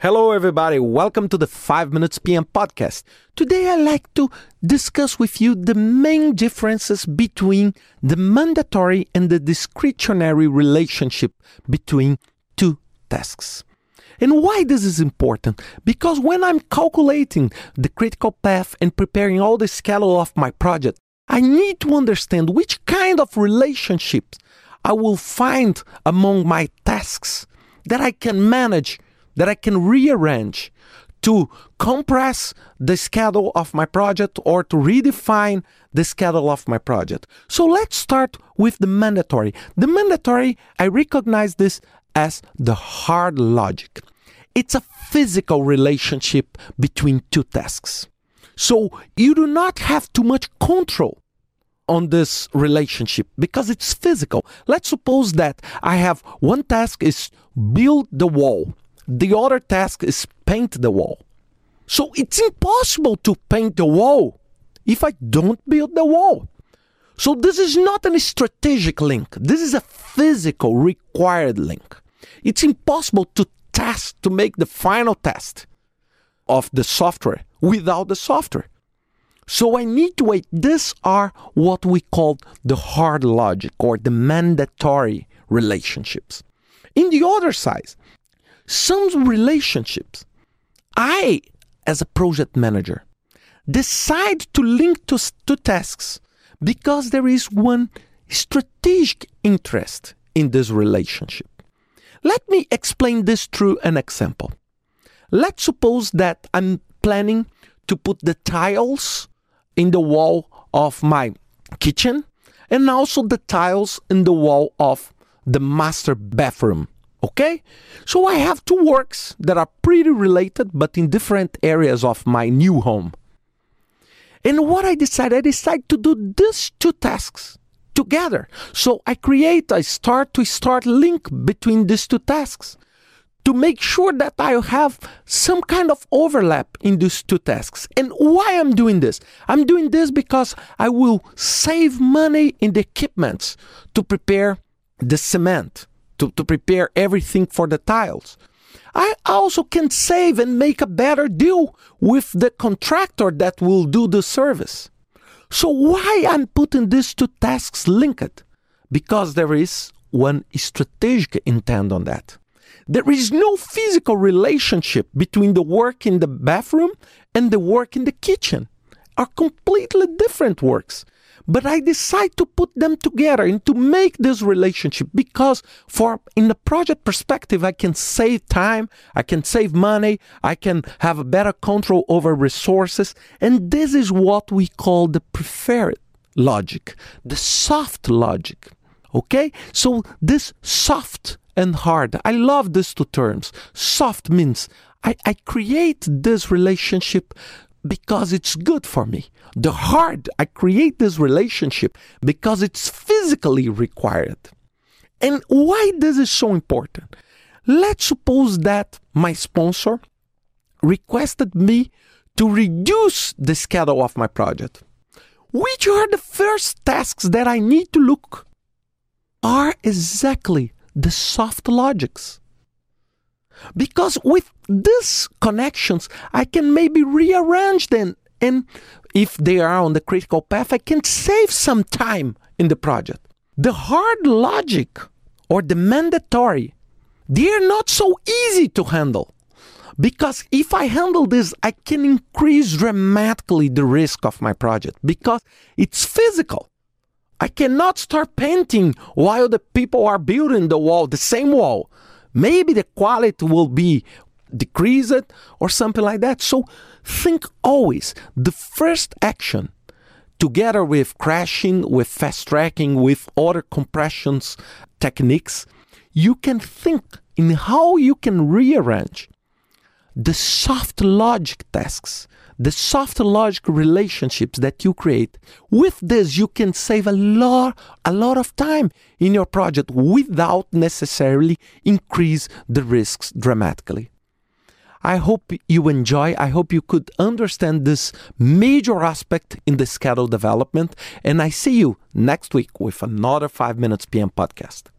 Hello, everybody. Welcome to the 5 Minutes PM podcast. Today, I'd like to discuss with you the main differences between the mandatory and the discretionary relationship between two tasks. And why this is important? Because when I'm calculating the critical path and preparing all the schedule of my project, I need to understand which kind of relationships I will find among my tasks that I can manage that I can rearrange to compress the schedule of my project or to redefine the schedule of my project. So let's start with the mandatory. The mandatory, I recognize this as the hard logic. It's a physical relationship between two tasks. So you do not have too much control on this relationship because it's physical. Let's suppose that I have one task is build the wall the other task is paint the wall. So it's impossible to paint the wall if I don't build the wall. So this is not a strategic link. This is a physical required link. It's impossible to test to make the final test of the software without the software. So I need to wait. These are what we call the hard logic or the mandatory relationships. In the other side, some relationships, I, as a project manager, decide to link to, to tasks because there is one strategic interest in this relationship. Let me explain this through an example. Let's suppose that I'm planning to put the tiles in the wall of my kitchen and also the tiles in the wall of the master bathroom Okay? So I have two works that are pretty related but in different areas of my new home. And what I decided, I decided to do these two tasks together. So I create a start to start link between these two tasks to make sure that I have some kind of overlap in these two tasks. And why I'm doing this? I'm doing this because I will save money in the equipment to prepare the cement to, to prepare everything for the tiles. I also can save and make a better deal with the contractor that will do the service. So why I'm putting these two tasks linked? Because there is one strategic intent on that. There is no physical relationship between the work in the bathroom and the work in the kitchen. Are completely different works. But I decide to put them together and to make this relationship because for in the project perspective, I can save time, I can save money, I can have a better control over resources. And this is what we call the preferred logic, the soft logic. Okay? So this soft and hard, I love these two terms. Soft means I, I create this relationship because it's good for me. The hard, I create this relationship because it's physically required. And why this is so important? Let's suppose that my sponsor requested me to reduce the schedule of my project. Which are the first tasks that I need to look? Are exactly the soft logics. Because with these connections, I can maybe rearrange them. And if they are on the critical path, I can save some time in the project. The hard logic or the mandatory, they're not so easy to handle. Because if I handle this, I can increase dramatically the risk of my project because it's physical. I cannot start painting while the people are building the wall, the same wall maybe the quality will be decreased or something like that. So think always the first action together with crashing, with fast tracking, with other compressions techniques, you can think in how you can rearrange the soft logic tasks, the soft logic relationships that you create. With this, you can save a lot, a lot of time in your project without necessarily increase the risks dramatically. I hope you enjoy. I hope you could understand this major aspect in the schedule development. And I see you next week with another 5 Minutes PM podcast.